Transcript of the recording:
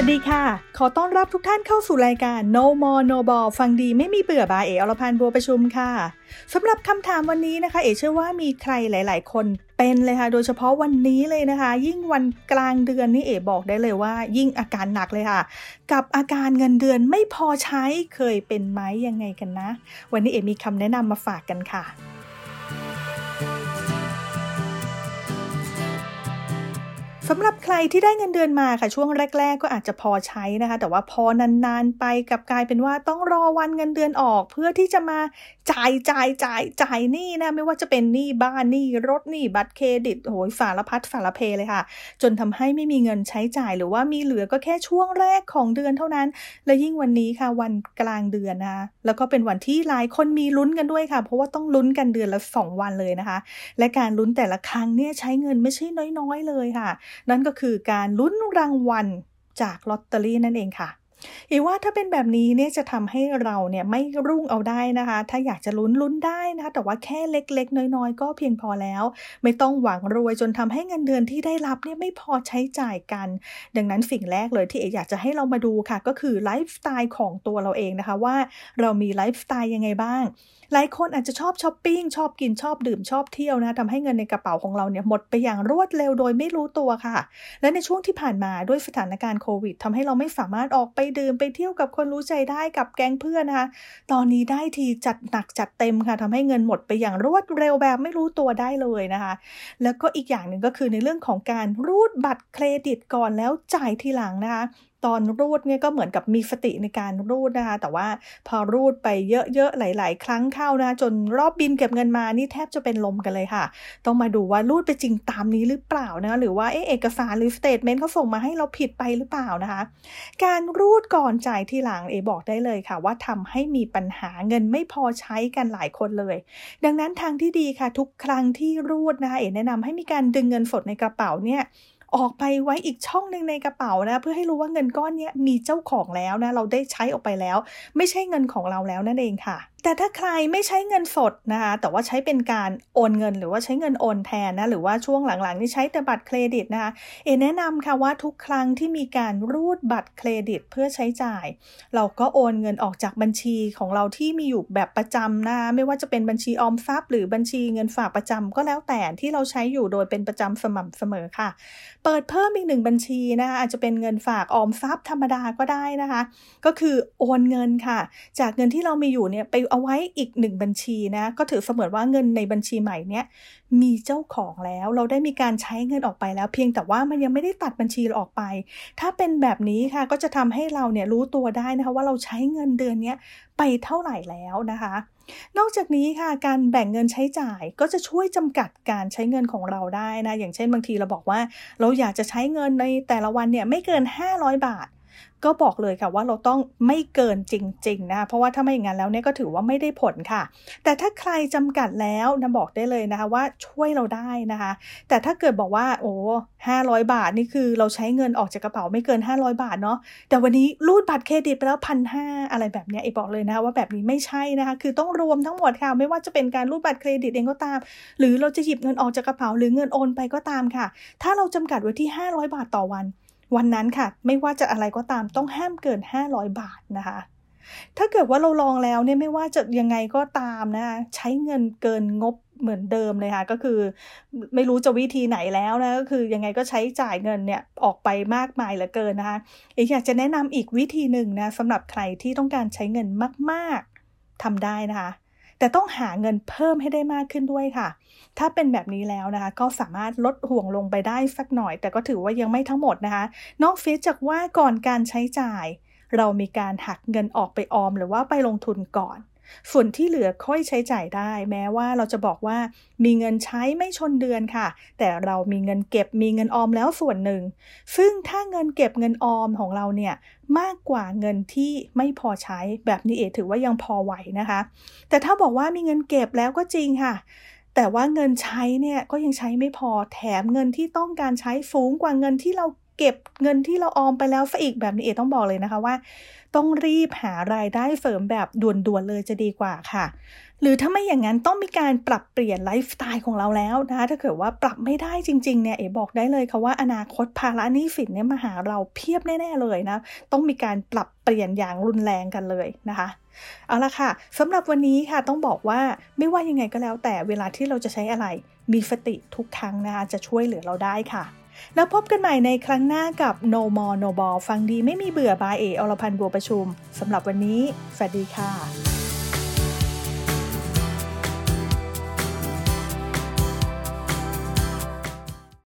วัสดีค่ะ ขอต้อนรับทุกท่านเข้าสู่รายการ No More No Ball ฟังดีไม่มีเบื่อบาเออรพันธ์บัวประชุมค่ะสำหรับคำถามวันนี้นะคะ เอเชื่อว่ามีใครหลาย ๆ คนเป็นเลยค่ะ โดยเฉพาะวันนี้เลยนะคะ ยิ่งวันกลางเดือนนี่เอบอกได้เลยว่า ยิ่งอาการหนักเลยค่ะ กับอาการเงินเดือนไม่พอใช้เคยเป็นไหมยังไงกันนะ วันนี้เอมีคำแนะนำมาฝากกันค่ะ สำหรับใครที่ได้เงินเดือนมาค่ะช่วงแรก ๆ ก็อาจจะพอใช้นะคะ แต่ว่าพอนานๆไปกับกลายเป็นว่าต้องรอวันเงินเดือนออก เพื่อที่จะมาจ่ายจ่ายจ่ายจ่ายหนี้นะไม่ว่าจะเป็นหนี้บ้านหนี้รถหนี้บัตรเครดิตโหยฝาละพัดฝาละเพเลยค่ะ จนทำให้ไม่มีเงินใช้จ่ายหรือว่ามีเหลือก็แค่ช่วงแรกของเดือนเท่านั้น และยิ่งวันนี้ค่ะวันกลางเดือนนะคะแล้วก็เป็นวันที่หลายคนมีลุ้นกันด้วยค่ะ เพราะว่าต้องลุ้นกันเดือนละ 2 วันเลยนะคะ และการลุ้นแต่ละครั้งเนี่ยใช้เงินไม่ใช่น้อยๆเลยค่ะนั่นก็คือการลุ้นรางวัลจากลอตเตอรี่นั่นเองค่ะ อีว่าถ้าเป็นแบบนี้เนี่ยจะทำให้เราเนี่ยไม่รุ่งเอาได้นะคะ ถ้าอยากจะลุ้นลุ้นได้นะคะแต่ว่าแค่เล็กๆ น้อยๆ ก็เพียงพอแล้ว ไม่ต้องหวังรวยจนทำให้เงินเดือนที่ได้รับเนี่ยไม่พอใช้จ่ายกัน ดังนั้นสิ่งแรกเลยที่เออยากจะให้เรามาดูค่ะ ก็คือไลฟ์สไตล์ของตัวเราเองนะคะว่าเรามีไลฟ์สไตล์ยังไงบ้างหลายคนอาจจะชอบช้อปปิ้งชอบกินชอบดื่มชอบเที่ยวนะทำให้เงินในกระเป๋าของเราเนี่ยหมดไปอย่างรวดเร็วโดยไม่รู้ตัวค่ะ และในช่วงที่ผ่านมาด้วยสถานการณ์โควิดทำให้เราไม่สามารถออกไปดื่มไปเที่ยวกับคนรู้ใจได้กับแก๊งเพื่อนนะคะ ตอนนี้ได้ทีจัดหนักจัดเต็มค่ะทำให้เงินหมดไปอย่างรวดเร็วแบบไม่รู้ตัวได้เลยนะคะ แล้วก็อีกอย่างหนึ่งก็คือในเรื่องของการรูดบัตรเครดิตก่อนแล้วจ่ายทีหลังนะคะ ตอนรูดเนี่ยก็เหมือนกับมีสติในการรูดนะคะ แต่ว่าพอรูดไปเยอะๆ หลาย ๆ ครั้งเข้านะจนรอบบินเก็บเงินมานี่แทบจะเป็นลมกันเลยค่ะ ต้องมาดูว่ารูดไปจริงตามนี้หรือเปล่านะ หรือว่าเอเอกสารหรือสเตทเมนต์เขาส่งมาให้เราผิดไปหรือเปล่านะคะ การรูดก่อนจ่ายทีหลังเอบอกได้เลยค่ะ ว่าทำให้มีปัญหาเงินไม่พอใช้กันหลายคนเลย ดังนั้นทางที่ดีค่ะ ทุกครั้งที่รูดนะคะเอแนะนำให้มีการดึงเงินสดในกระเป๋าเนี่ย ออกไปไว้อีกช่องหนึ่งในกระเป๋านะเพื่อให้รู้ว่าเงินก้อนนี้มีเจ้าของแล้วนะเราได้ใช้ออกไปแล้ว ไม่ใช่เงินของเราแล้วนั่นเองค่ะแต่ถ้าใครไม่ใช้เงินสดนะคะแต่ว่าใช้เป็นการโอนเงิน หรือว่าใช้เงินโอนแทนนะหรือว่าช่วงหลังๆนี่ใช้แต่บัตรเครดิตนะคะเอแนะนำค่ะว่าทุกครั้งที่มีการรูดบัตรเครดิตเพื่อใช้จ่าย เราก็โอนเงินออกจากบัญชีของเราที่มีอยู่แบบประจำนะคะไม่ว่าจะเป็นบัญชีออมทรัพย์หรือบัญชีเงินฝากประจำก็แล้วแต่ที่เราใช้อยู่โดยเป็นประจำสม่ำเสมอค่ะ เปิดเพิ่มอีกหนึ่งบัญชีนะคะอาจจะเป็นเงินฝากออมทรัพย์ธรรมดาก็ได้นะคะ ก็คือโอนเงินค่ะ จากเงินที่เรามีอยู่เนี่ยไปเอาไว้อีกหนึ่งบัญชีนะ ก็ถือเสมือนว่าเงินในบัญชีใหม่เนี้ยมีเจ้าของแล้วเราได้มีการใช้เงินออกไปแล้ว เพียงแต่ว่ามันยังไม่ได้ตัดบัญชีเราออกไป ถ้าเป็นแบบนี้ค่ะก็จะทำให้เราเนี่ยรู้ตัวได้นะคะว่าเราใช้เงินเดือนนี้ไปเท่าไหร่แล้วนะคะ นอกจากนี้ค่ะการแบ่งเงินใช้จ่ายก็จะช่วยจำกัดการใช้เงินของเราได้นะ อย่างเช่นบางทีเราบอกว่า เราอยากจะใช้เงินในแต่ละวันเนี่ยไม่เกิน 500 บาท ก็บอกเลยค่ะว่าเราต้องไม่เกินจริง ๆนะเพราะว่าถ้าไม่อย่างนั้นแล้วเนี่ยก็ถือว่าไม่ได้ผลค่ะ แต่ถ้าใครจำกัดแล้วนะบอกได้เลยนะคะว่าช่วยเราได้นะคะ แต่ถ้าเกิดบอกว่าโอ้ห้าร้อยบาทนี่คือเราใช้เงินออกจากกระเป๋าไม่เกิน 500 บาทเนาะแต่วันนี้รูดบัตรเครดิตไปแล้วพันห้าอะไรแบบนี้ไอ้บอกเลยนะคะว่าแบบนี้ไม่ใช่นะคะ คือต้องรวมทั้งหมดค่ะ ไม่ว่าจะเป็นการรูดบัตรเครดิตเองก็ตาม หรือเราจะหยิบเงินออกจากกระเป๋าหรือเงินโอนไปก็ตามค่ะ ถ้าเราจำกัดไว้ที่ 500 บาทต่อวัน วันนั้นค่ะ ไม่ว่าจะอะไรก็ตามต้องห้ามเกิน 500 บาทนะคะ ถ้าเกิดว่าเราลองแล้วเนี่ยไม่ว่าจะยังไงก็ตามนะคะใช้เงินเกินงบเหมือนเดิมเลยค่ะ ก็คือไม่รู้จะวิธีไหนแล้วนะก็คือยังไงก็ใช้จ่ายเงินเนี่ยออกไปมากมายเหลือเกินนะคะอีกอยากจะแนะนำอีกวิธีหนึ่งนะสำหรับใครที่ต้องการใช้เงินมาก ๆทำได้นะคะ แต่ต้องหาเงินเพิ่มให้ได้มากขึ้นด้วยค่ะ ถ้าเป็นแบบนี้แล้วนะคะ ก็สามารถลดห่วงลงไปได้สักหน่อย แต่ก็ถือว่ายังไม่ทั้งหมดนะคะ นอกฟีจากว่าก่อนการใช้จ่าย เรามีการหักเงินออกไปออมหรือว่าไปลงทุนก่อน ส่วนที่เหลือค่อยใช้จ่ายได้ แม้ว่าเราจะบอกว่ามีเงินใช้ไม่ชนเดือนค่ะ แต่เรามีเงินเก็บมีเงินออมแล้วส่วนหนึ่ง ซึ่งถ้าเงินเก็บเงินออมของเราเนี่ยมากกว่าเงินที่ไม่พอใช้แบบนี้เอถือว่ายังพอไหวนะคะ แต่ถ้าบอกว่ามีเงินเก็บแล้วก็จริงค่ะแต่ว่าเงินใช้เนี่ยก็ยังใช้ไม่พอแถมเงินที่ต้องการใช้ฟูงกว่าเงินที่เรา เก็บเงินที่เราออมไปแล้วซะอีกแบบนี้เอต้องบอกเลยนะคะว่า ต้องรีบหารายได้เสริมแบบด่วนๆเลยจะดีกว่าค่ะ หรือถ้าไม่อย่างนั้นต้องมีการปรับเปลี่ยนไลฟ์สไตล์ของเราแล้วนะคะถ้าเกิดว่าปรับไม่ได้จริงๆเนี่ยเอ๋บอกได้เลยค่ะว่าอนาคตภาระหนี้สินเนี่ยมาหาเราเพียบแน่ๆเลยนะต้องมีการปรับเปลี่ยนอย่างรุนแรงกันเลยนะคะเอาละค่ะสำหรับวันนี้ค่ะต้องบอกว่าไม่ว่ายังไงก็แล้วแต่เวลาที่เราจะใช้อะไร มีสติทุกครั้งนะคะจะช่วยเหลือเราได้ค่ะ แล้วพบกันใหม่ในครั้งหน้ากับ No More No Ball ฟังดีไม่มีเบื่อบายเออรพันธ์บัวประชุมสำหรับวันนี้ สวัสดีค่ะ